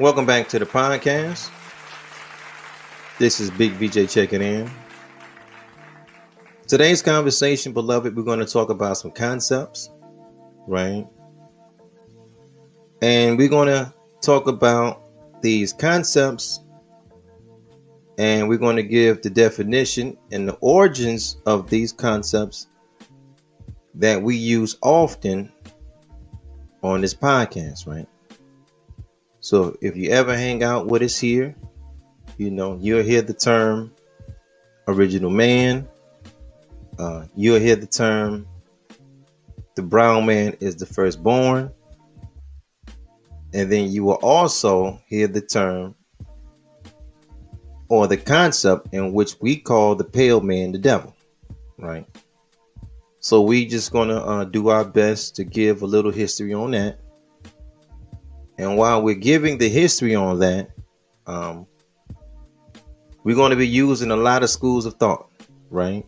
Welcome back to the podcast. This is Big VJ checking in. Today's conversation, beloved, we're going to talk about some concepts, right? And we're going to talk about these concepts and we're going to give the definition and the origins of these concepts that we use often on this podcast, right? So if you ever hang out with us here, you know, you'll hear the term original man. Uh, you'll hear the term the brown man is the firstborn. And then you will also hear the term or the concept in which we call the pale man the devil, right? So we just gonna uh, do our best to give a little history on that. And while we're giving the history on that, um, we're going to be using a lot of schools of thought, right?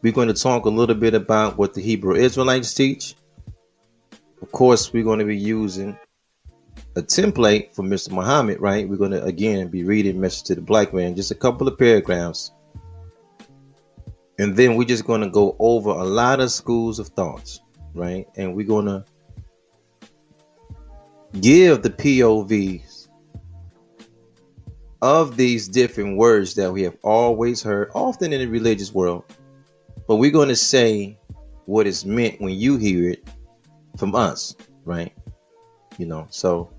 We're going to talk a little bit about what the Hebrew Israelites teach. Of course, we're going to be using a template for Mr. Muhammad, right? We're going to again be reading Message to the Black Man, just a couple of paragraphs. And then we're just going to go over a lot of schools of thoughts, right? And we're going to give the POVs of these different words that we have always heard, often in the religious world. But we're going to say what is meant when you hear it from us, right? You know, so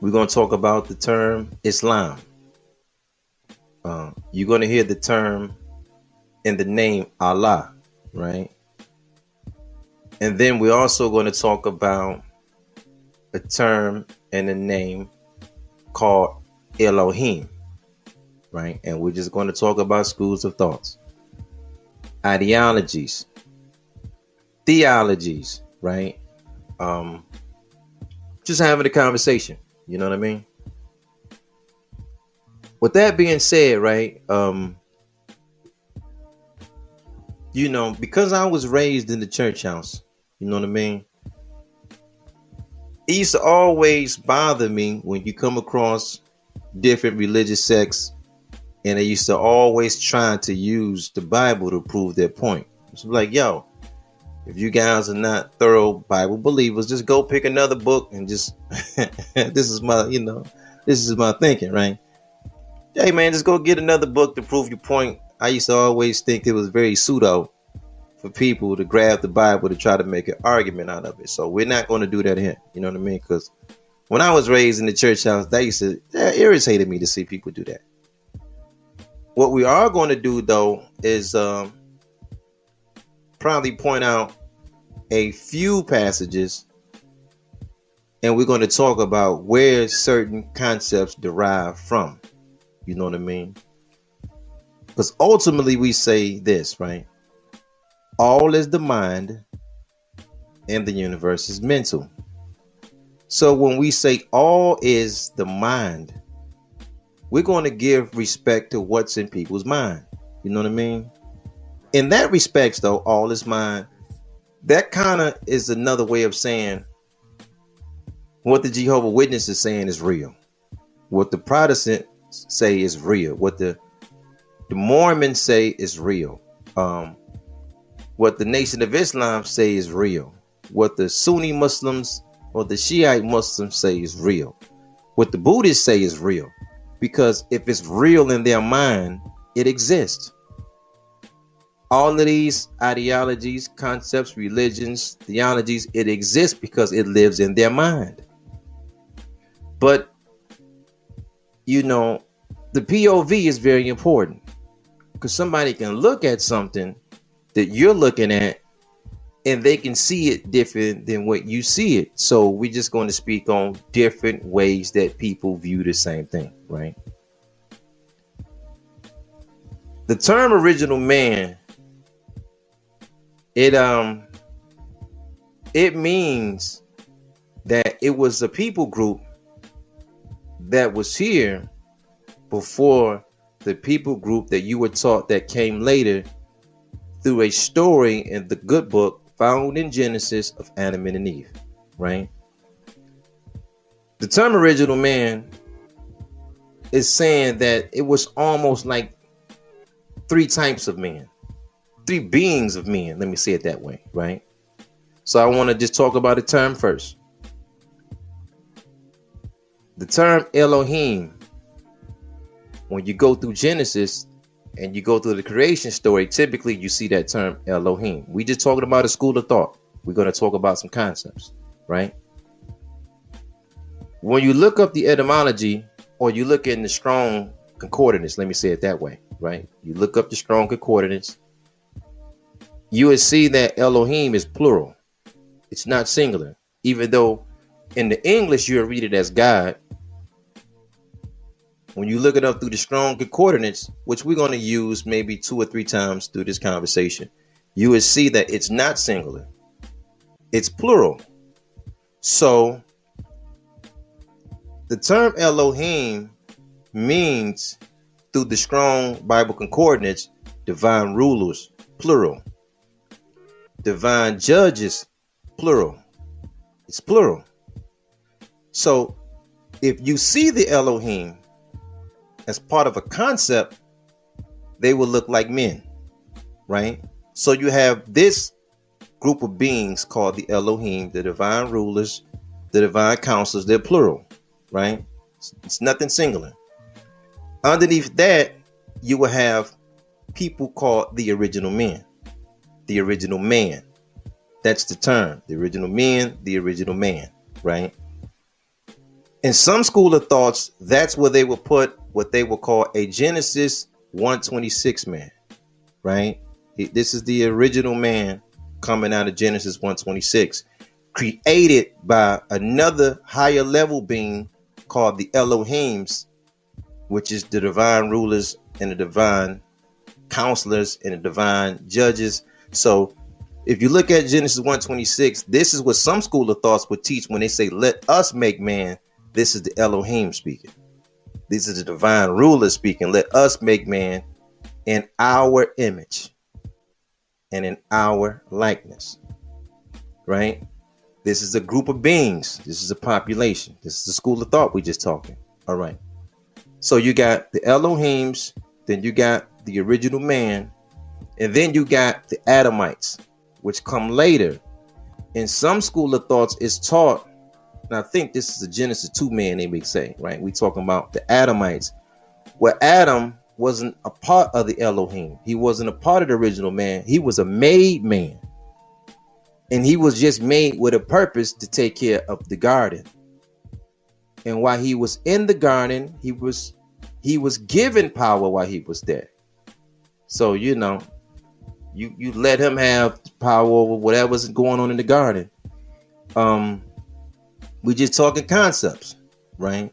we're going to talk about the term Islam. Uh, you're going to hear the term in the name Allah, right? And then we're also going to talk about a term and a name called Elohim, right? And we're just going to talk about schools of thoughts, ideologies, theologies, right? Um, just having a conversation. You know what I mean? With that being said, right? Um, you know, because I was raised in the church house, you know what I mean? It used to always bother me when you come across different religious sects and they used to always try to use the Bible to prove their point. It's like, yo, if you guys are not thorough Bible believers, just go pick another book and just this is my, you know, this is my thinking, right? Hey man, just go get another book to prove your point. I used to always think it was very pseudo for people to grab the Bible to try to make an argument out of it. So we're not going to do that here. You know what I mean? Because when I was raised in the church house, that used to that irritated me to see people do that. What we are going to do though is um, probably point out a few passages and we're going to talk about where certain concepts derive from. You know what I mean? Because ultimately we say this, right? All is the mind and the universe is mental. So when we say all is the mind, we're going to give respect to what's in people's mind. You know what I mean? In that respects, though, all is mind that kind of is another way of saying what the Jehovah Witness is saying is real. What the Protestants say is real. What the the Mormons say is real. Um, what the Nation of Islam say is real. What the Sunni Muslims or the Shiite Muslims say is real. What the Buddhists say is real. Because if it's real in their mind, it exists. All of these ideologies, concepts, religions, theologies, it exists because it lives in their mind. But, you know, the POV is very important because somebody can look at something that you're looking at and they can see it different than what you see it. So we're just going to speak on different ways that people view the same thing, right? The term original man it um it means that it was a people group that was here before the people group that you were taught that came later through a story in the good book found in Genesis of Adam and Eve, right? The term original man is saying that it was almost like three types of men, three beings of men. Let me say it that way, right? So I want to just talk about the term first. The term Elohim, when you go through Genesis and you go through the creation story, typically you see that term Elohim. We just talking about a school of thought. We're going to talk about some concepts, right? When you look up the etymology or you look in the strong concordance, let me say it that way, right? You look up the strong concordance, you would see that Elohim is plural. It's not singular, even though in the English you'll read it as God. When you look it up through the strong concordance, which we're going to use maybe two or three times through this conversation, you would see that it's not singular. It's plural. So the term Elohim means through the strong Bible concordance, divine rulers, plural. Divine judges, plural. It's plural. So if you see the Elohim as part of a concept, they will look like men, right? So you have this group of beings called the Elohim, the divine rulers, the divine counselors, they're plural, right? It's, nothing singular. Underneath that, you will have people called the original men, the original man. That's the term, the original men, the original man, right? In some school of thoughts, that's where they will put what they will call a Genesis 126 man, right? This is the original man coming out of Genesis 126, created by another higher level being called the Elohims, which is the divine rulers and the divine counselors and the divine judges. So if you look at Genesis 126, this is what some school of thoughts would teach when they say, Let us make man. This is the Elohim speaking. This is the divine ruler speaking. Let us make man in our image and in our likeness. Right? This is a group of beings. This is a population. This is a school of thought we just talking. All right. So you got the Elohims, then you got the original man, and then you got the Adamites, which come later. In some school of thoughts, it's taught, and I think this is a Genesis 2 man, they may say, right? We talking about the Adamites, where Adam wasn't a part of the Elohim. He wasn't a part of the original man. He was a made man. And he was just made with a purpose to take care of the garden. And while he was in the garden, he was he was given power while he was there. So you know, you you let him have power over whatever's going on in the garden. Um, we just talking concepts, right?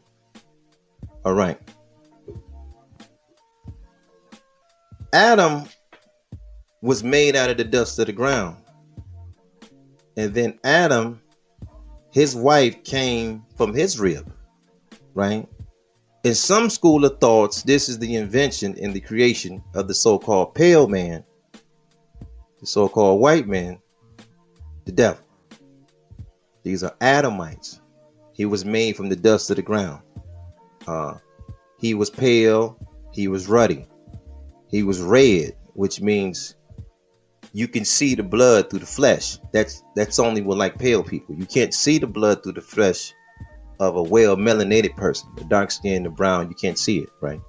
All right. Adam was made out of the dust of the ground. And then Adam, his wife came from his rib, right? In some school of thoughts, this is the invention and the creation of the so called pale man, the so called white man, the devil. These are Adamites. He was made from the dust of the ground. Uh, he was pale, he was ruddy. He was red, which means you can see the blood through the flesh. That's that's only with like pale people. You can't see the blood through the flesh of a well melanated person, the dark skin, the brown. You can't see it, right?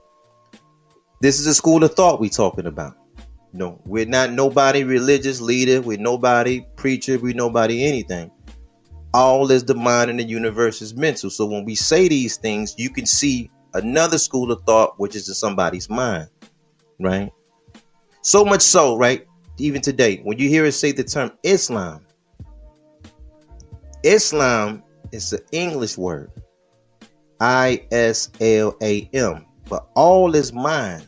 This is a school of thought we talking about. No, we're not nobody religious leader. We're nobody preacher. We're nobody anything. All is the mind and the universe is mental. So when we say these things, you can see another school of thought, which is in somebody's mind right? So much so, right? Even today, when you hear us say the term Islam, Islam is an English word, I S L A M, but all is mind.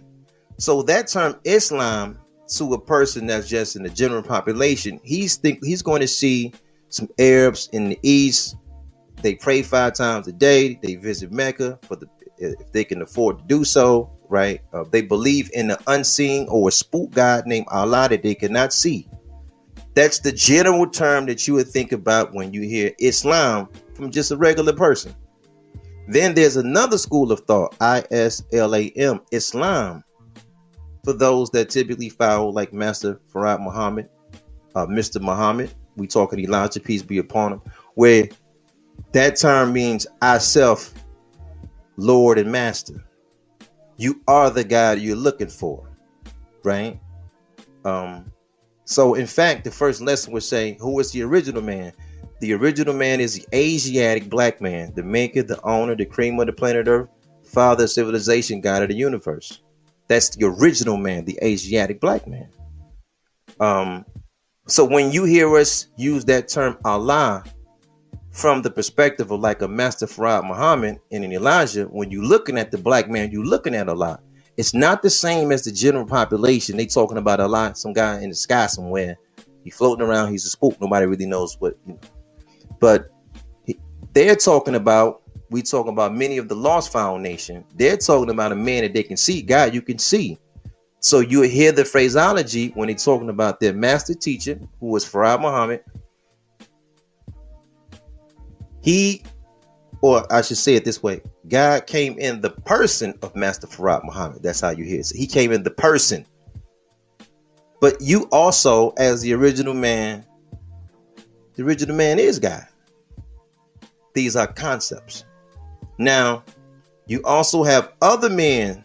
So that term Islam to a person that's just in the general population, he's think he's going to see some Arabs in the East. They pray five times a day. They visit Mecca for the if they can afford to do so right? Uh, they believe in an unseen or a spook god named Allah that they cannot see. That's the general term that you would think about when you hear Islam from just a regular person. Then there's another school of thought, ISLAM, Islam, for those that typically follow like Master Farad Muhammad, uh, Mr. Muhammad. We talking Elijah, peace be upon him, where that term means I self, Lord and Master. You are the God you're looking for, right? Um, so in fact, the first lesson was saying, who is the original man? The original man is the Asiatic black man, the maker, the owner, the cream of the planet Earth, father of civilization, God of the universe. That's the original man, the Asiatic black man. Um, so when you hear us use that term Allah from the perspective of like a Master Farad Muhammad and an Elijah, when you're looking at the black man, you're looking at Allah. It's not the same as the general population. They talking about Allah, some guy in the sky somewhere. He floating around. He's a spook. Nobody really knows what. You know. But they're talking about. We talking about many of the lost found nation. They're talking about a man that they can see. God, you can see. So you hear the phraseology when they're talking about their master teacher, who was Farah Muhammad. He, or I should say it this way, God came in the person of Master Farah Muhammad. That's how you hear it. So he came in the person. But you also, as the original man, the original man is God. These are concepts. Now, you also have other men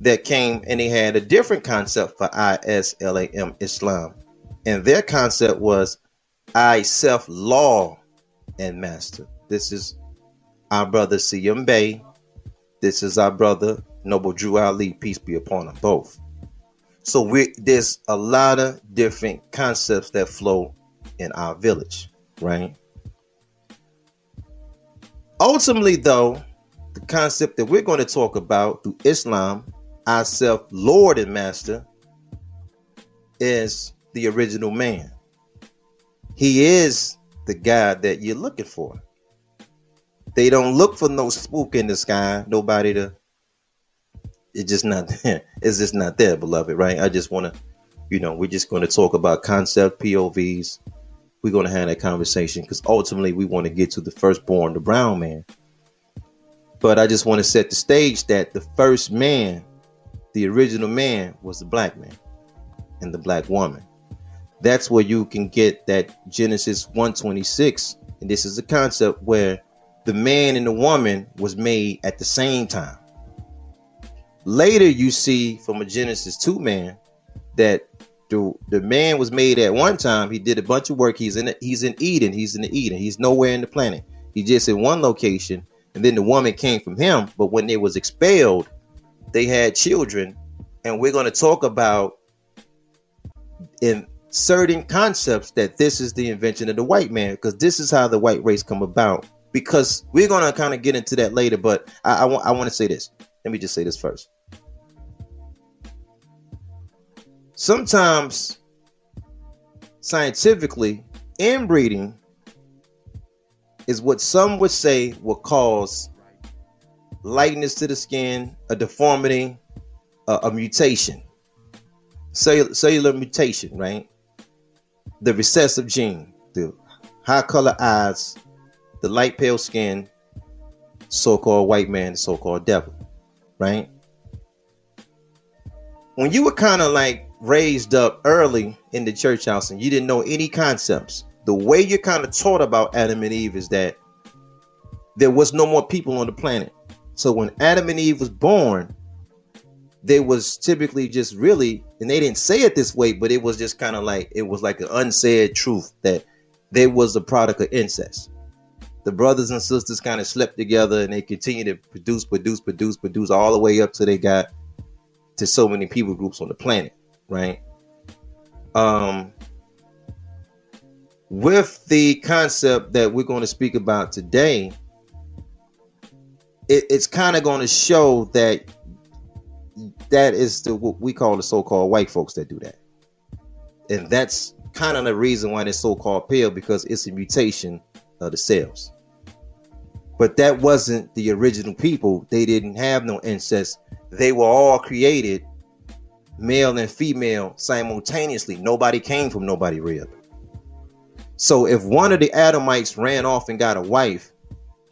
that came and they had a different concept for ISLAM Islam. And their concept was I self law and master. This is our brother Siyam Bay. This is our brother Noble Drew Ali. Peace be upon them both. So we there's a lot of different concepts that flow in our village, right? Ultimately, though, the concept that we're going to talk about through Islam, ourself Lord and Master, is the original man. He is the God that you're looking for. They don't look for no spook in the sky, nobody to. It's just not there. It's just not there, beloved, right? I just want to, you know, we're just going to talk about concept POVs, we're going to have that conversation because ultimately we want to get to the firstborn, the brown man. But I just want to set the stage that the first man, the original man, was the black man and the black woman. That's where you can get that Genesis 126. And this is a concept where the man and the woman was made at the same time. Later, you see from a Genesis 2 man that the the man was made at one time. He did a bunch of work. He's in he's in Eden. He's in the Eden. He's nowhere in the planet. He's just in one location. And then the woman came from him. But when they was expelled, they had children. And we're going to talk about in certain concepts that this is the invention of the white man because this is how the white race come about. Because we're going to kind of get into that later. But I, I I want to say this. Let me just say this first. sometimes scientifically inbreeding is what some would say will cause lightness to the skin, a deformity, a, a mutation, cellular, cellular mutation, right? The recessive gene, the high color eyes, the light pale skin, so called white man, so called devil, right? When you were kind of like raised up early in the church house and you didn't know any concepts, the way you're kind of taught about Adam and Eve is that there was no more people on the planet. So when Adam and Eve was born, there was typically just really, and they didn't say it this way, but it was just kind of like it was like an unsaid truth that they was a product of incest. The brothers and sisters kind of slept together and they continued to produce, produce, produce, produce all the way up till they got to so many people groups on the planet right? Um, with the concept that we're going to speak about today, it, it's kind of going to show that that is the what we call the so-called white folks that do that, and that's kind of the reason why they're so-called pale because it's a mutation of the cells. But that wasn't the original people. They didn't have no incest. They were all created male and female simultaneously. Nobody came from nobody rib. So if one of the Adamites ran off and got a wife,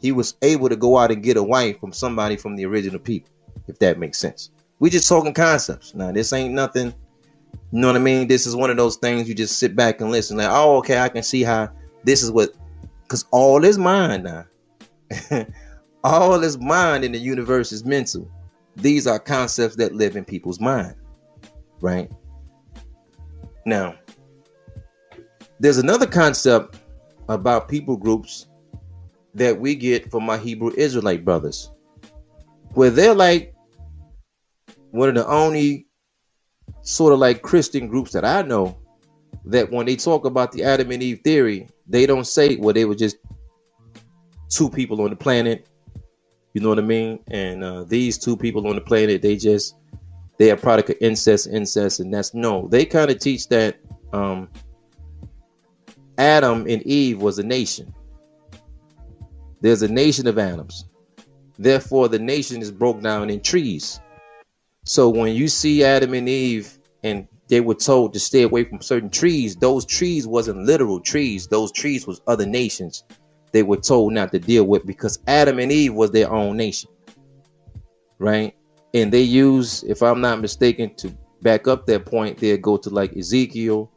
he was able to go out and get a wife from somebody from the original people, if that makes sense. We just talking concepts. Now, this ain't nothing. You know what I mean? This is one of those things you just sit back and listen. Like, oh, okay, I can see how this is what, because all is mind now. all is mind in the universe is mental. These are concepts that live in people's mind, right? Now, there's another concept about people groups that we get from my Hebrew Israelite brothers, where they're like one of the only sort of like Christian groups that I know that when they talk about the Adam and Eve theory, they don't say, well, they were just two people on the planet. You know what I mean? And uh, these two people on the planet, they just they are product of incest, incest, and that's no. They kind of teach that um, Adam and Eve was a nation. There's a nation of Adams. Therefore, the nation is broke down in trees. So when you see Adam and Eve and they were told to stay away from certain trees, those trees wasn't literal trees. Those trees was other nations they were told not to deal with because Adam and Eve was their own nation. Right? And they use, if I'm not mistaken, to back up that point, they go to like Ezekiel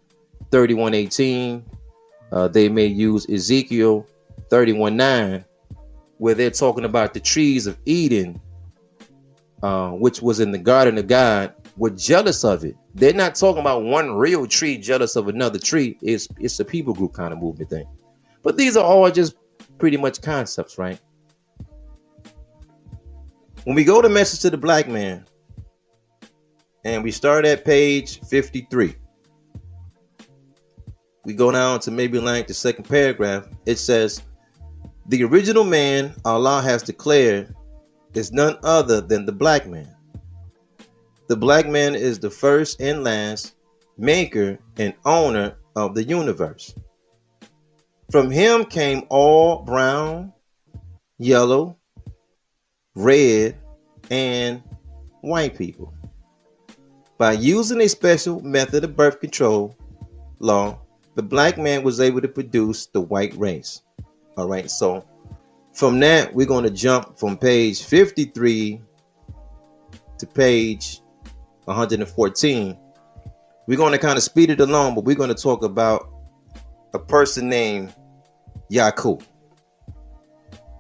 31:18. Uh, they may use Ezekiel 31:9 where they're talking about the trees of Eden, uh, which was in the Garden of God, were jealous of it. They're not talking about one real tree jealous of another tree. It's it's a people group kind of movement thing. But these are all just pretty much concepts, right? When we go to message to the black man, and we start at page 53. We go down to maybe like the second paragraph. It says, the original man Allah has declared is none other than the black man. The black man is the first and last maker and owner of the universe. From him came all brown, yellow, red, and white people. By using a special method of birth control law, the black man was able to produce the white race. All right, so from that, we're going to jump from page 53 to page 114. We're going to kind of speed it along, but we're going to talk about a person named Yakub.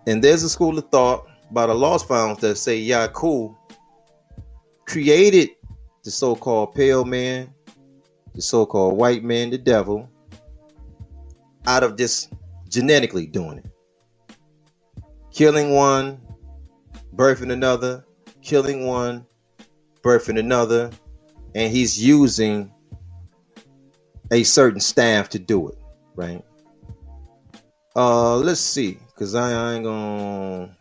And there's a school of thought by the lost found that say Yakub created the so-called pale man, the so-called white man, the devil, out of just genetically doing it. Killing one, birthing another, killing one, birthing another, and he's using a certain staff to do it, right? Uh, let's see, cause I, I ain't gonna.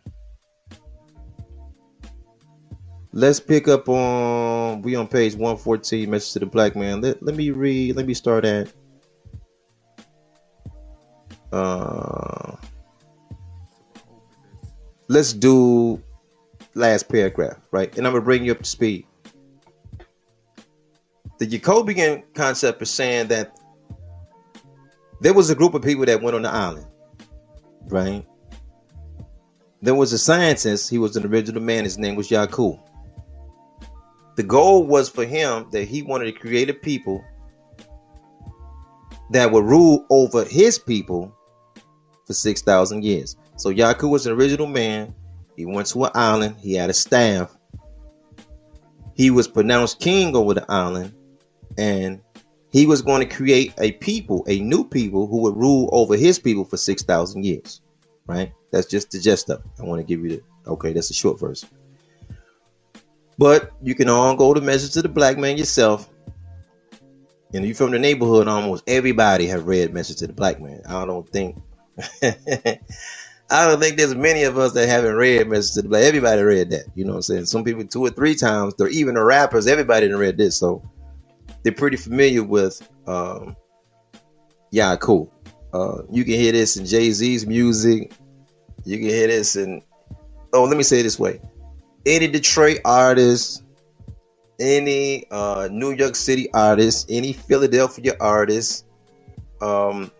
Let's pick up on we on page 114, message to the black man. Let, let me read, let me start at uh, let's do last paragraph, right? And I'm gonna bring you up to speed. The Yakubian concept is saying that there was a group of people that went on the island, right? There was a scientist, he was an original man, his name was Yakub. The goal was for him that he wanted to create a people that would rule over his people for 6,000 years. So Yakub was an original man. He went to an island. He had a staff. He was pronounced king over the island. And he was going to create a people, a new people who would rule over his people for 6,000 years. Right? That's just the gist of it. I want to give you the, okay, that's a short verse. But you can all go to Message to the Black Man yourself. And you from the neighborhood, almost everybody have read Message to the Black Man. I don't think I don't think there's many of us that haven't read Message to the Black. Everybody read that. You know what I'm saying? Some people two or three times. Or even the rappers, everybody didn't read this. So they're pretty familiar with um yeah, cool. Uh, you can hear this in Jay-Z's music. You can hear this in oh, let me say it this way. Any Detroit artist, any uh, New York City artist, any Philadelphia artist, um,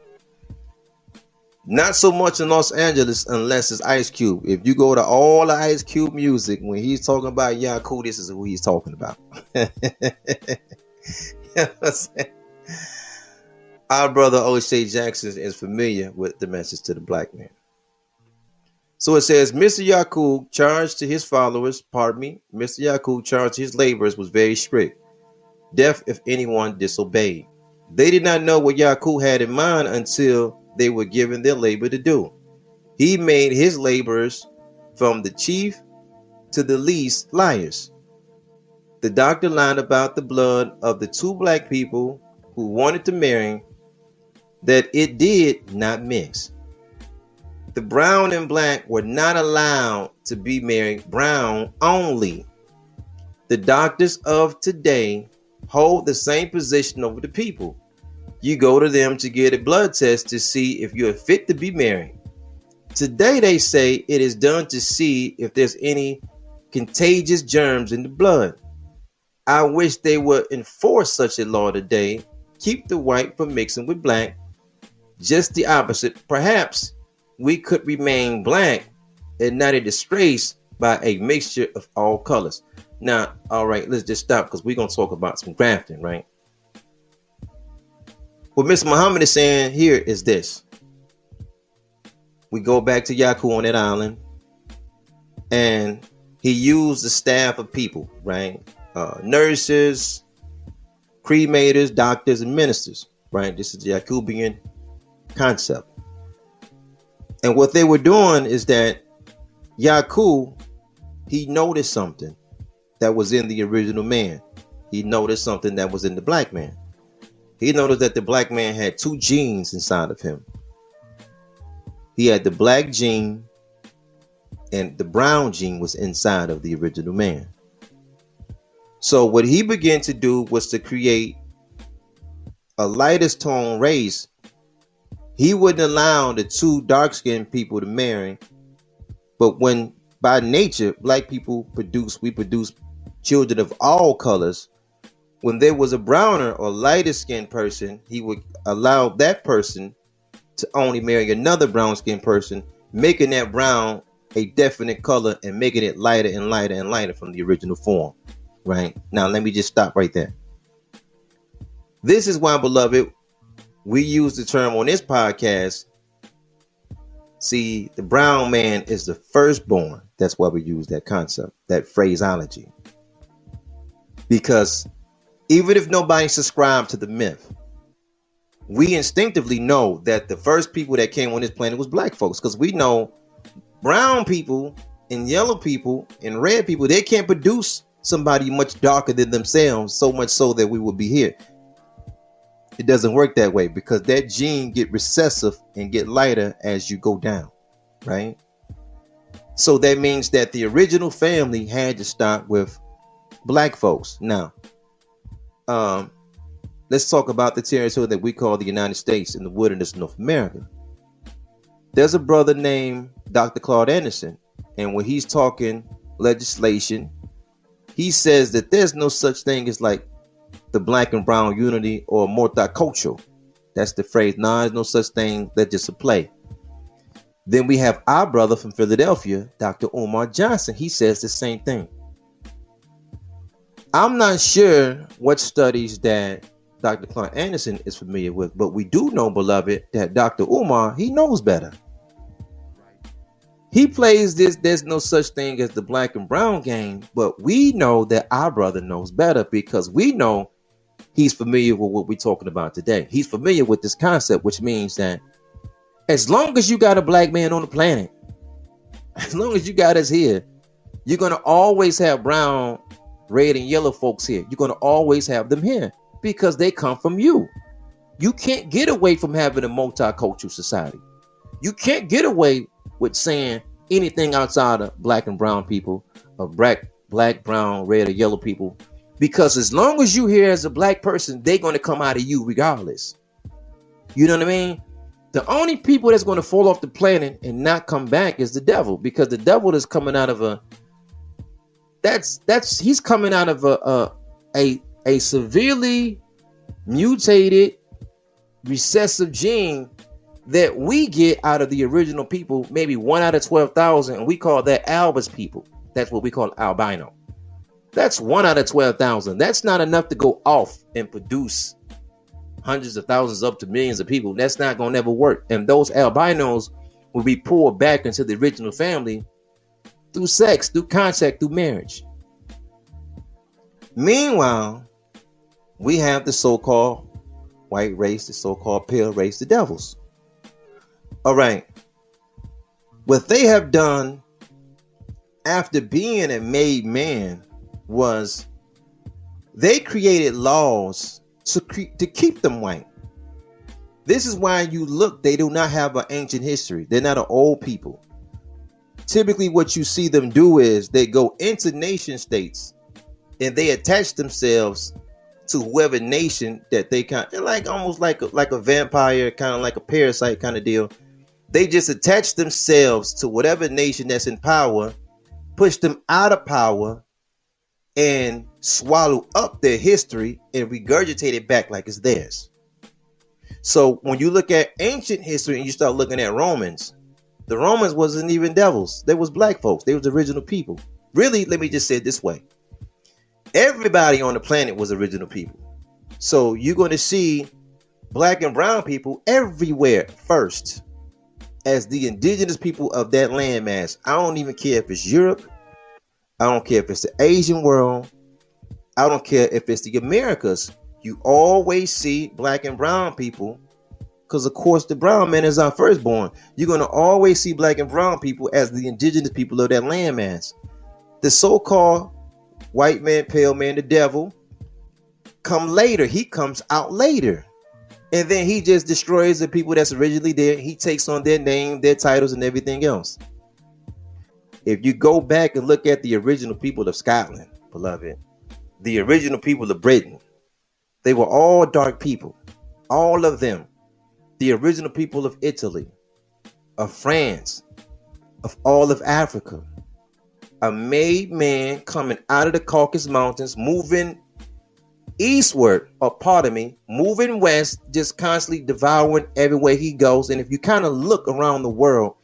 Not so much in Los Angeles unless it's Ice Cube. If you go to all the Ice Cube music, when he's talking about Yaku, this is who he's talking about. Our brother O'Shea Jackson is familiar with the message to the black man. So it says, Mr. Yakub charged to his followers, pardon me, Mr. Yakub charged his laborers was very strict, deaf if anyone disobeyed. They did not know what Yakub had in mind until they were given their labor to do. He made his laborers from the chief to the least liars. The doctor lied about the blood of the two black people who wanted to marry that it did not mix. The brown and black were not allowed to be married brown only. The doctors of today hold the same position over the people. You go to them to get a blood test to see if you're fit to be married. Today, they say it is done to see if there's any contagious germs in the blood. I wish they would enforce such a law today. Keep the white from mixing with black. Just the opposite. Perhaps we could remain black and not a disgrace by a mixture of all colors. Now, all right, let's just stop because we're going to talk about some grafting, right? What Mr. Muhammad is saying here is this. We go back to Yaku on that island, and he used the staff of people, right? Uh, nurses, cremators, doctors, and ministers, right? This is the Yakubian concept. And what they were doing is that Yaku, he noticed something that was in the original man. He noticed something that was in the black man. He noticed that the black man had two genes inside of him. He had the black gene and the brown gene was inside of the original man. So what he began to do was to create a lightest tone race. He wouldn't allow the two dark skinned people to marry. But when by nature black people produce, we produce children of all colors when there was a browner or lighter skinned person, he would allow that person to only marry another brown skinned person, making that brown a definite color and making it lighter and lighter and lighter from the original form. Right now, let me just stop right there. This is why, beloved, we use the term on this podcast. See, the brown man is the firstborn. That's why we use that concept, that phraseology. Because even if nobody subscribed to the myth, we instinctively know that the first people that came on this planet was black folks because we know brown people and yellow people and red people they can't produce somebody much darker than themselves so much so that we would be here. It doesn't work that way because that gene get recessive and get lighter as you go down right? So that means that the original family had to start with black folks. Now um, let's talk about the territory that we call the United States in the wilderness of North America. There's a brother named Dr. Claude Anderson, and when he's talking legislation, he says that there's no such thing as like the black and brown unity or multicultural. That's the phrase. Nah, there's no such thing. That's just a play. Then we have our brother from Philadelphia, Dr. Umar Johnson. He says the same thing. I'm not sure what studies that Dr. Claude Anderson is familiar with, but we do know, beloved, that Dr. Umar, he knows better. He plays this, there's no such thing as the black and brown game, but we know that our brother knows better because we know he's familiar with what we're talking about today. He's familiar with this concept, which means that as long as you got a black man on the planet, as long as you got us here, you're going to always have brown red and yellow folks here. You're going to always have them here because they come from you. You can't get away from having a multicultural society. You can't get away with saying anything outside of black and brown people, of black, black, brown, red, or yellow people, because as long as you here as a black person, they're going to come out of you regardless. You know what I mean? The only people that's going to fall off the planet and not come back is the devil, because the devil is coming out of a that's that's he's coming out of a a a, a severely mutated recessive gene that we get out of the original people, maybe one out of 12,000, and we call that Albus people. That's what we call albino. That's one out of 12,000. That's not enough to go off and produce hundreds of thousands up to millions of people. That's not going to ever work. And those albinos will be pulled back into the original family through sex, through contact, through marriage. Meanwhile, we have the so called white race, the so called pale race, the devils. All right. What they have done after being a made man was they created laws to, cre- to keep them white. This is why you look, they do not have an ancient history. They're not an old people. Typically, what you see them do is they go into nation states and they attach themselves to whoever nation that they kind of like almost like a, like a vampire, kind of like a parasite kind of deal. They just attach themselves to whatever nation that's in power, push them out of power, and swallow up their history and regurgitate it back like it's theirs. So when you look at ancient history and you start looking at Romans, the Romans wasn't even devils. They was black folks. They was original people. Really, let me just say it this way. Everybody on the planet was original people. So you're going to see black and brown people everywhere first as the indigenous people of that landmass. I don't even care if it's Europe. I don't care if it's the Asian world. I don't care if it's the Americas. You always see black and brown people because, of course, the brown man is our firstborn. You're going to always see black and brown people as the indigenous people of that landmass. The so called white man, pale man, the devil come later. He comes out later. And then he just destroys the people that's originally there. He takes on their name, their titles, and everything else. If you go back and look at the original people of Scotland, beloved, the original people of Britain, they were all dark people. All of them. The original people of Italy, of France, of all of Africa. A made man coming out of the Caucasus Mountains, moving eastward, or pardon me, moving west, just constantly devouring everywhere he goes. And if you kind of look around the world,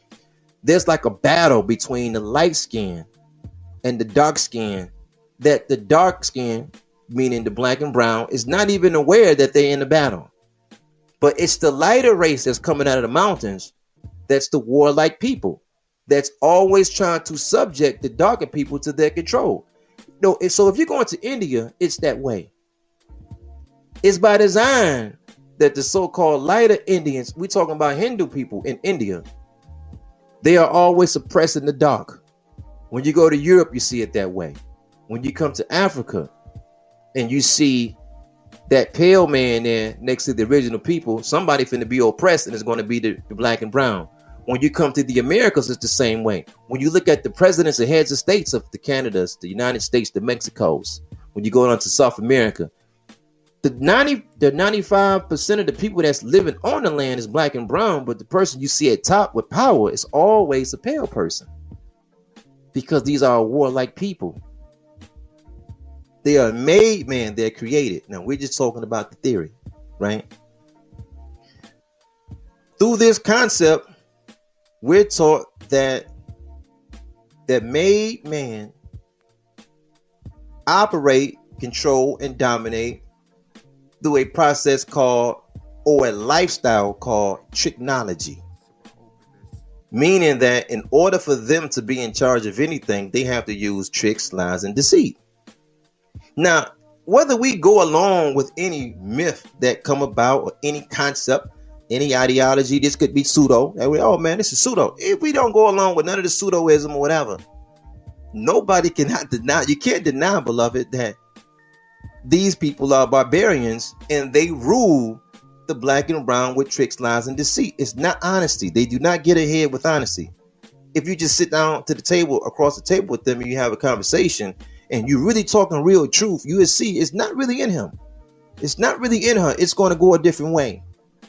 there's like a battle between the light skin and the dark skin that the dark skin meaning the black and brown is not even aware that they're in the battle but it's the lighter race that's coming out of the mountains that's the warlike people that's always trying to subject the darker people to their control no so if you're going to india it's that way it's by design that the so-called lighter Indians, we're talking about hindu people in india they are always suppressing the dark. When you go to Europe, you see it that way. When you come to Africa and you see that pale man there next to the original people, somebody finna be oppressed and it's to be the, the black and brown. When you come to the Americas, it's the same way. When you look at the presidents and heads of states of the Canadas, the United States, the Mexicos, when you go on to South America, the 90 the 95% of the people that's living on the land is black and brown but the person you see at top with power is always a pale person because these are warlike people they are made man they're created now we're just talking about the theory right through this concept we're taught that that made man operate control and dominate through a process called or a lifestyle called technology. Meaning that in order for them to be in charge of anything, they have to use tricks, lies, and deceit. Now, whether we go along with any myth that come about or any concept, any ideology, this could be pseudo. And we, Oh man, this is pseudo. If we don't go along with none of the pseudoism or whatever, nobody cannot deny. You can't deny, beloved, that these people are barbarians and they rule the black and brown with tricks, lies, and deceit. It's not honesty. They do not get ahead with honesty. If you just sit down to the table across the table with them and you have a conversation and you're really talking real truth, you will see it's not really in him. It's not really in her. It's going to go a different way.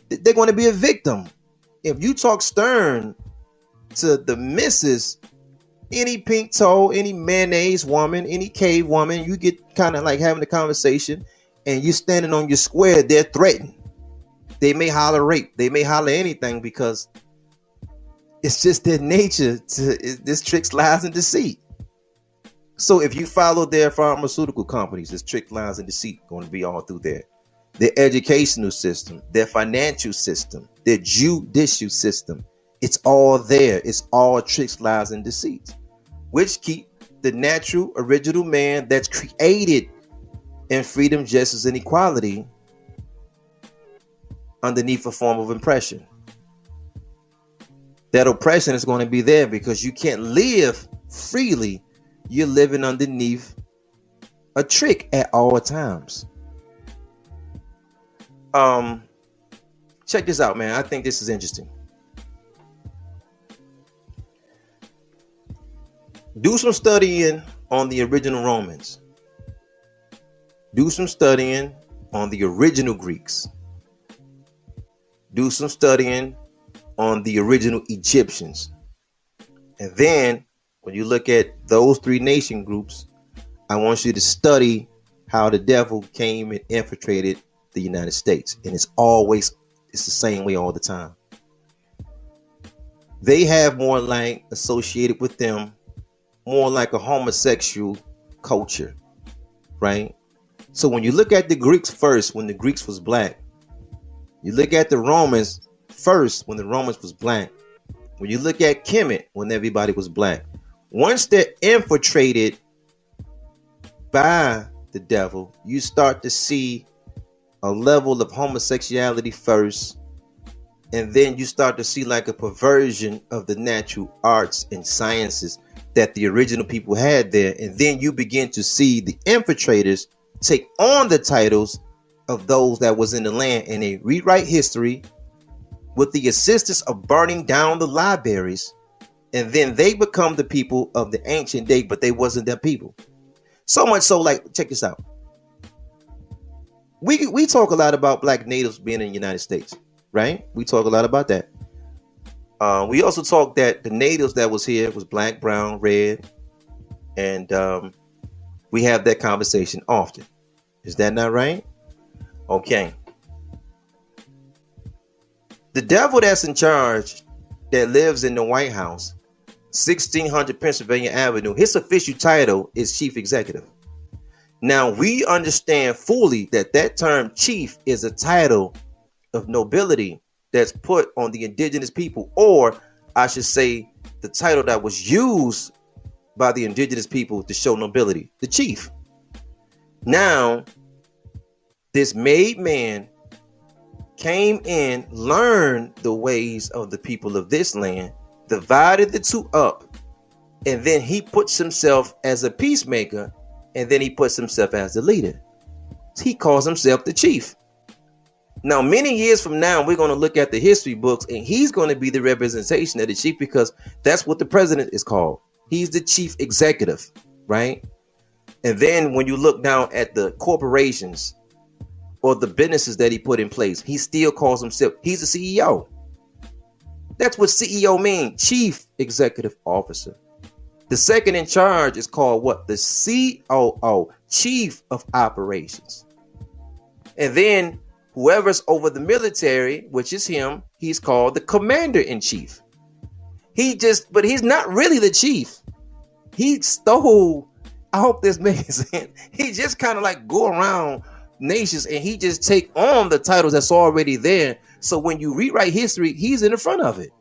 They're going to be a victim. If you talk stern to the missus any pink toe, any mayonnaise woman, any cave woman, you get kind of like having a conversation and you're standing on your square, they're threatened. They may holler rape. They may holler anything because it's just their nature to this tricks, lies, and deceit. So if you follow their pharmaceutical companies, this trick, lines and deceit going to be all through there. Their educational system, their financial system, their judicial system. It's all there. It's all tricks, lies, and deceit, which keep the natural, original man that's created in freedom, justice, and equality underneath a form of oppression. That oppression is going to be there because you can't live freely. You're living underneath a trick at all times. Um, check this out, man. I think this is interesting. Do some studying on the original Romans. Do some studying on the original Greeks. Do some studying on the original Egyptians. And then when you look at those three nation groups, I want you to study how the devil came and infiltrated the United States. And it's always it's the same way all the time. They have more like associated with them more like a homosexual culture, right? So when you look at the Greeks first, when the Greeks was black, you look at the Romans first when the Romans was black. When you look at Kemet when everybody was black, once they're infiltrated by the devil, you start to see a level of homosexuality first, and then you start to see like a perversion of the natural arts and sciences that the original people had there. And then you begin to see the infiltrators take on the titles of those that was in the land and they rewrite history with the assistance of burning down the libraries and then they become the people of the ancient day but they wasn't their people. So much so like check this out. We we talk a lot about black natives being in the united states right? We talk a lot about that. Uh, we also talk that the natives that was here was black brown red and um, we have that conversation often. Is that not right? Okay. The devil that's in charge that lives in the White House, 1600 Pennsylvania Avenue, his official title is chief executive. Now, we understand fully that that term chief is a title of nobility that's put on the indigenous people, or I should say, the title that was used by the indigenous people to show nobility, the chief. Now, this made man came in, learned the ways of the people of this land, divided the two up, and then he puts himself as a peacemaker, and then he puts himself as the leader. He calls himself the chief. Now, many years from now, we're going to look at the history books, and he's going to be the representation of the chief because that's what the president is called. He's the chief executive, right? And then when you look down at the corporations, or the businesses that he put in place. He still calls himself, he's the CEO. That's what CEO means, Chief Executive Officer. The second in charge is called what? The COO, Chief of Operations. And then whoever's over the military, which is him, he's called the Commander in Chief. He just, but he's not really the chief. He stole. I hope this makes sense. He just kind of like go around nations and he just take on the titles that's already there. So when you rewrite history, he's in the front of it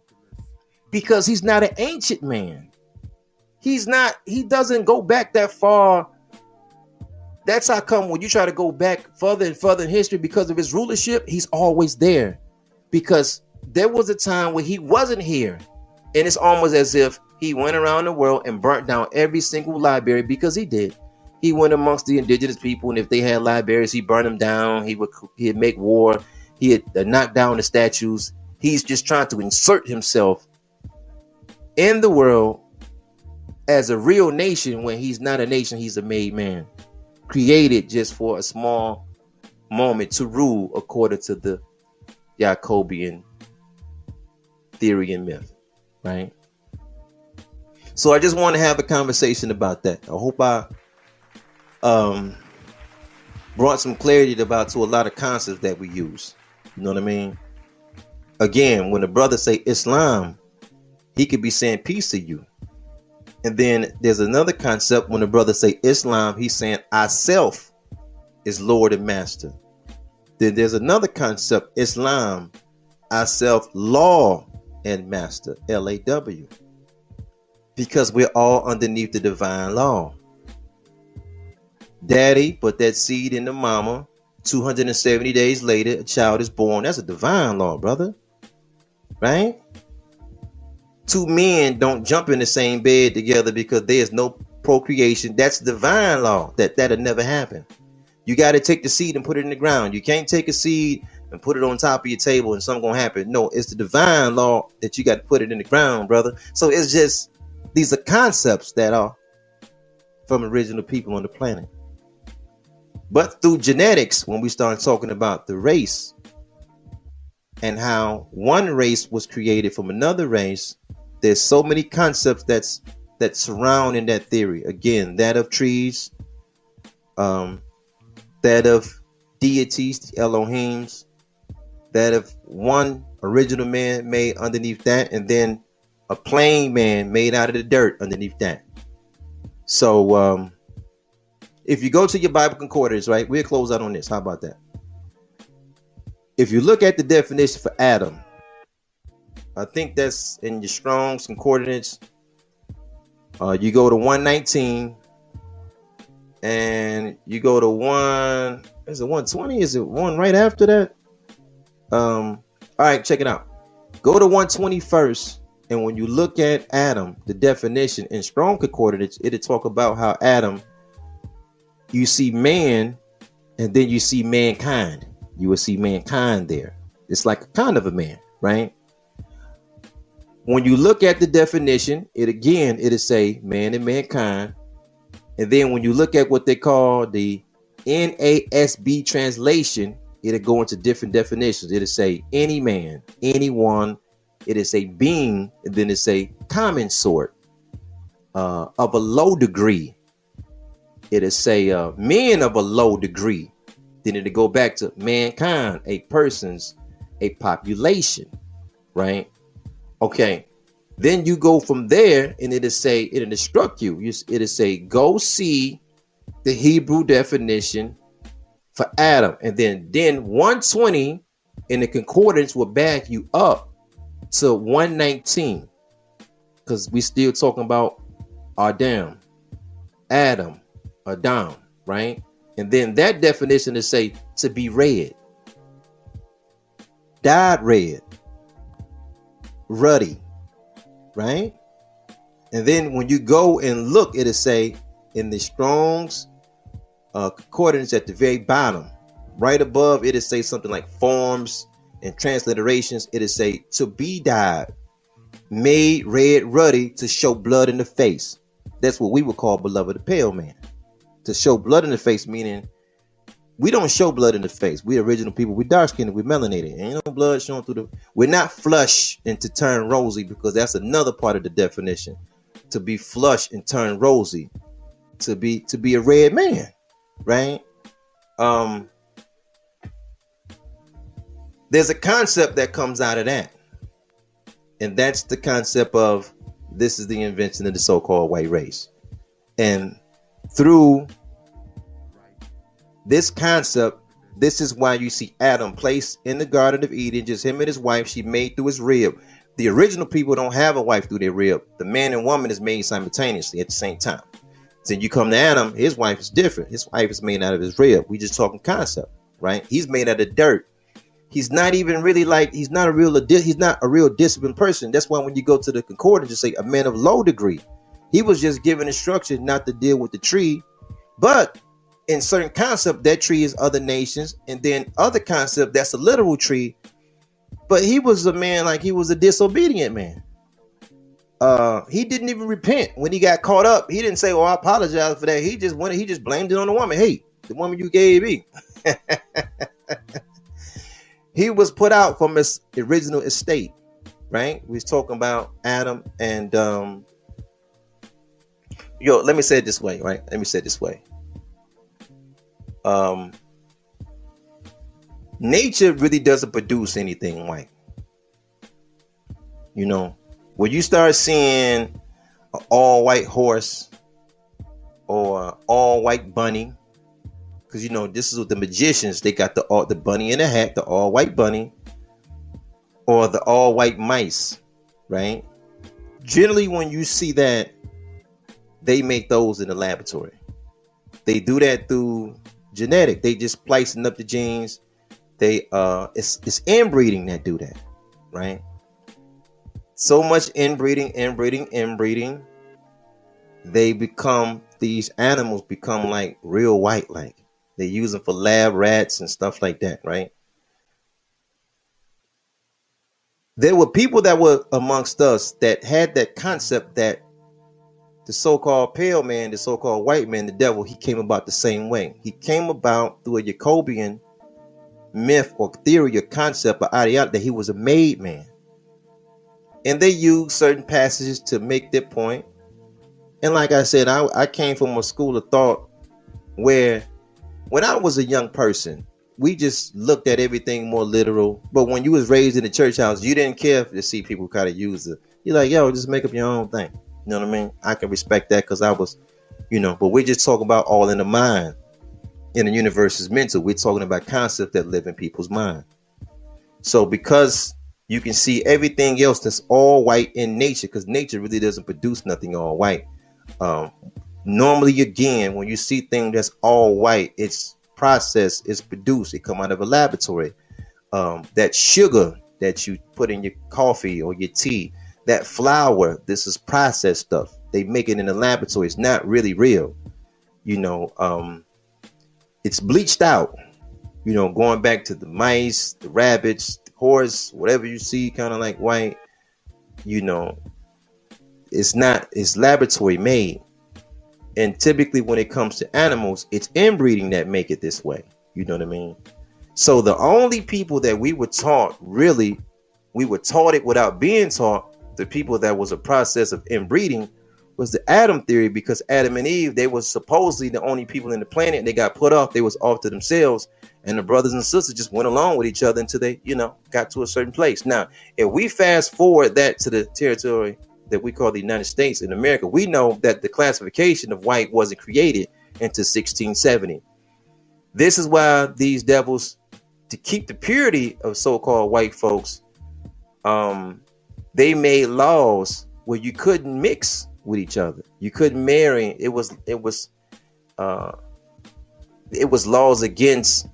because he's not an ancient man. He's not, he doesn't go back that far. That's how come when you try to go back further and further in history because of his rulership, he's always there. Because there was a time where he wasn't here. And it's almost as if he went around the world and burnt down every single library because he did. He went amongst the indigenous people, and if they had libraries, he burned them down. He would he'd make war. He had uh, knocked down the statues. He's just trying to insert himself in the world as a real nation when he's not a nation, he's a made man, created just for a small moment to rule according to the Yakubian theory and myth, right? So I just want to have a conversation about that. I hope I um, brought some clarity about to a lot of concepts that we use. You know what I mean? Again, when a brother say Islam, he could be saying peace to you. And then there's another concept when a brother say Islam, he's saying I self is Lord and Master. Then there's another concept, Islam, I self law and master, L A W. Because we're all underneath the divine law. Daddy put that seed in the mama. 270 days later, a child is born. That's a divine law, brother. Right? Two men don't jump in the same bed together because there's no procreation. That's divine law. That that'll never happen. You got to take the seed and put it in the ground. You can't take a seed and put it on top of your table and something gonna happen. No, it's the divine law that you got to put it in the ground, brother. So it's just these are concepts that are from original people on the planet. But through genetics, when we start talking about the race and how one race was created from another race, there's so many concepts that's that surround in that theory. Again, that of trees, um, that of deities, the Elohims, that of one original man made underneath that, and then a plain man made out of the dirt underneath that. So um, if you go to your Bible concordance, right, we'll close out on this. How about that? If you look at the definition for Adam, I think that's in your Strong's concordance. Uh, you go to 119 and you go to one is it 120 is it one right after that um all right check it out go to 121st and when you look at adam the definition in strong concordance it'll talk about how adam you see man and then you see mankind you will see mankind there it's like a kind of a man right when you look at the definition it again it'll say man and mankind and then when you look at what they call the NASB translation, it'll go into different definitions. It'll say any man, anyone. It'll say being, and then it's a common sort uh, of a low degree. It'll say uh, men of a low degree. Then it'll go back to mankind, a person's, a population, right? Okay. Then you go from there and it'll say, it'll instruct you. It'll say, go see the Hebrew definition for Adam. And then, then 120 in the concordance will back you up to 119. Because we still talking about Adam, Adam, Adam, right? And then that definition is say to be red, dyed red, ruddy, right? And then when you go and look, it'll say in the Strong's uh, concordance at the very bottom, right above, it'll say something like forms and transliterations. It'll say to be dyed, made red ruddy to show blood in the face. That's what we would call beloved the pale man. To show blood in the face, meaning we don't show blood in the face. We original people. We dark skinned. We melanated. Ain't no blood showing through the. We're not flush and to turn rosy because that's another part of the definition. To be flush and turn rosy, to be to be a red man, right? Um. There's a concept that comes out of that, and that's the concept of this is the invention of the so-called white race, and through this concept, this is why you see Adam placed in the Garden of Eden, just him and his wife. She made through his rib. The original people don't have a wife through their rib. The man and woman is made simultaneously at the same time. Then you come to Adam, his wife is different. His wife is made out of his rib. We just talking concept, right? He's made out of dirt. He's not even really like he's not a real he's not a real disciplined person. That's why when you go to the concordance, you say a man of low degree. He was just given instruction not to deal with the tree, but in certain concept, that tree is other nations, and then other concept that's a literal tree. But he was a man like he was a disobedient man. Uh, he didn't even repent when he got caught up. He didn't say, "Oh, I apologize for that." He just went. He just blamed it on the woman. Hey, the woman you gave me. he was put out from his original estate. Right? We was talking about Adam and um. Yo, let me say it this way. Right? Let me say it this way um, nature really doesn't produce anything white. You know, when you start seeing an all white horse or all white bunny, because you know this is what the magicians they got the all the bunny in a hat, the all white bunny, or the all white mice, right? Generally, when you see that, they make those in the laboratory. They do that through genetic. They just splicing up the genes. They uh, it's it's inbreeding that do that, right? So much inbreeding, inbreeding, inbreeding. They become these animals become like real white, like they use them for lab rats and stuff like that, right? There were people that were amongst us that had that concept that the so-called pale man, the so-called white man, the devil, he came about the same way. He came about through a Yakubian myth or theory or concept or ideology that he was a made man. And they used certain passages to make their point. And like I said, I, I came from a school of thought where when I was a young person, we just looked at everything more literal. But when you was raised in the church house, you didn't care to see people kind of use it. You're like, yo, just make up your own thing. You know what I mean? I can respect that because I was, you know, but we're just talk about all in the mind. In the universe is mental. We're talking about concepts that live in people's mind. So because you can see everything else that's all white in nature, because nature really doesn't produce nothing all white. Um, normally again when you see things that's all white it's processed it's produced it come out of a laboratory um, that sugar that you put in your coffee or your tea that flour this is processed stuff. They make it in the laboratory. It's not really real. You know um, it's bleached out. You know going back to the mice the rabbits the horse whatever you see kind of like white you know it's not it's laboratory made. And typically when it comes to animals it's inbreeding that make it this way. You know what i mean? So the only people that we were taught really we were taught it without being taught the people that was a process of inbreeding was the adam theory because adam and eve they were supposedly the only people in the planet. They got put off. They was off to themselves. And the brothers and sisters just went along with each other until they you know got to a certain place. Now if we fast forward that to the territory that we call the United States in America, we know that the classification of white wasn't created until 1670. This is why these devils, to keep the purity of so-called white folks, um, they made laws where you couldn't mix with each other. You couldn't marry. It was it was uh, it was laws against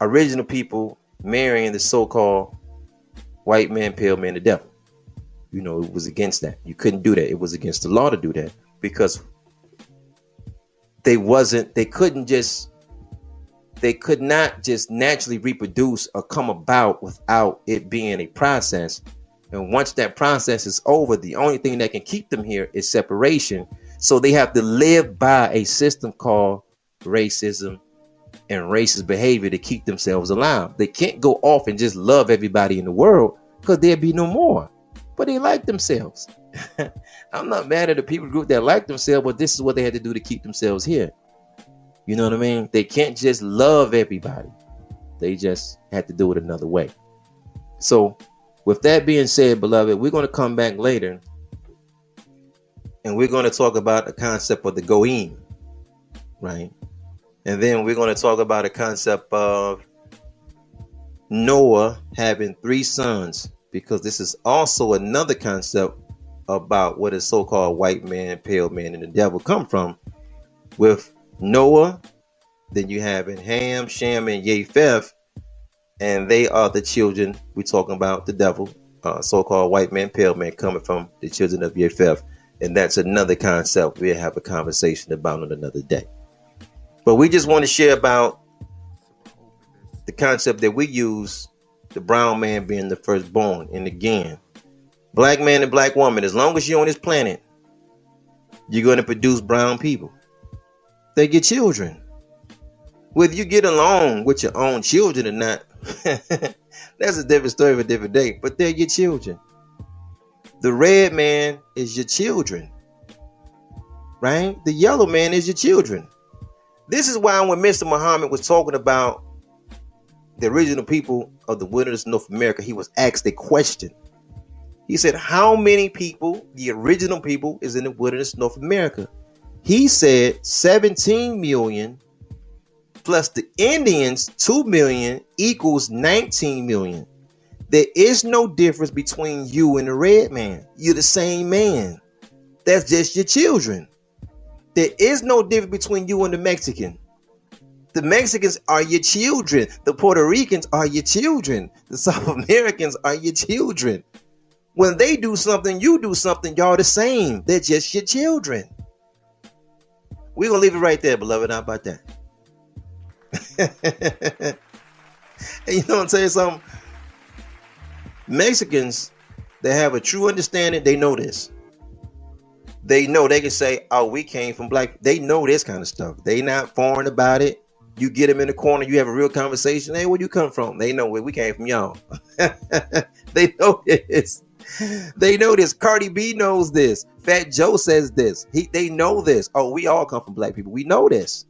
original people marrying the so-called white man, pale man, the devil you know, it was against that. You couldn't do that. It was against the law to do that because they wasn't they couldn't just they could not just naturally reproduce or come about without it being a process. And once that process is over, the only thing that can keep them here is separation. So they have to live by a system called racism and racist behavior to keep themselves alive. They can't go off and just love everybody in the world because there'd be no more but they like themselves. I'm not mad at the people group that like themselves, but this is what they had to do to keep themselves here. You know what I mean? They can't just love everybody. They just had to do it another way. So, with that being said, beloved, we're going to come back later and we're going to talk about the concept of the Goyim, right? And then we're going to talk about the concept of Noah having three sons because this is also another concept about what a so-called white man, pale man, and the devil come from. With Noah, then you have in Ham, Shem, and Japheth, and they are the children we're talking about the devil, uh, so-called white man, pale man, coming from the children of Japheth, and that's another concept we'll have a conversation about on another day. But we just want to share about the concept that we use the brown man being the firstborn. And again, black man and black woman, as long as you're on this planet, you're going to produce brown people. They get children. Whether you get along with your own children or not, that's a different story for a different day. But they're your children. The red man is your children. Right? The yellow man is your children. This is why when Mr. Muhammad was talking about the original people of the wilderness of North America, he was asked a question. He said, How many people, the original people, is in the wilderness of North America? He said 17 million plus the Indians, 2 million, equals 19 million. There is no difference between you and the red man. You're the same man. That's just your children. There is no difference between you and the Mexican. The Mexicans are your children. The Puerto Ricans are your children. The South Americans are your children. When they do something, you do something, y'all the same. They're just your children. We're going to leave it right there, beloved. How about that? And you know what I'm saying? Something Mexicans that have a true understanding, they know this. They know they can say, "Oh, we came from black." They know this kind of stuff. They not foreign about it. You get them in the corner, you have a real conversation. Hey, where you come from? They know where we came from, y'all. they know this. They know this. Cardi B knows this. Fat Joe says this. He, they know this. Oh, we all come from black people. We know this.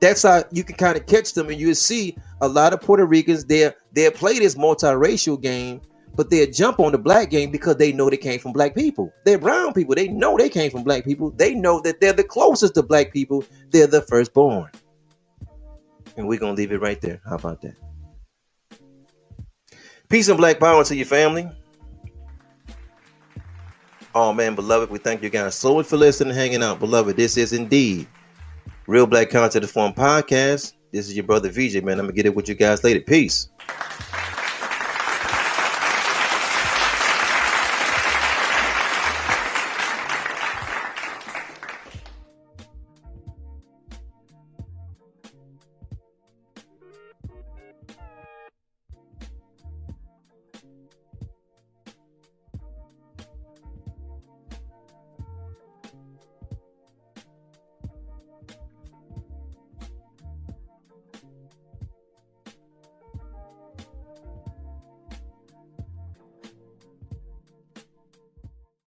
That's how you can kind of catch them, and you see a lot of Puerto Ricans. They they play this multiracial game, but they jump on the black game because they know they came from black people. They're brown people. They know they came from black people. They know that they're the closest to black people. They're the firstborn. And we're gonna leave it right there. How about that? Peace and black power to your family. Oh man, beloved, we thank you guys so much for listening and hanging out. Beloved, this is indeed Real Black Consciousness Forum Podcast. This is your brother VJ, man. I'm gonna get it with you guys later. Peace.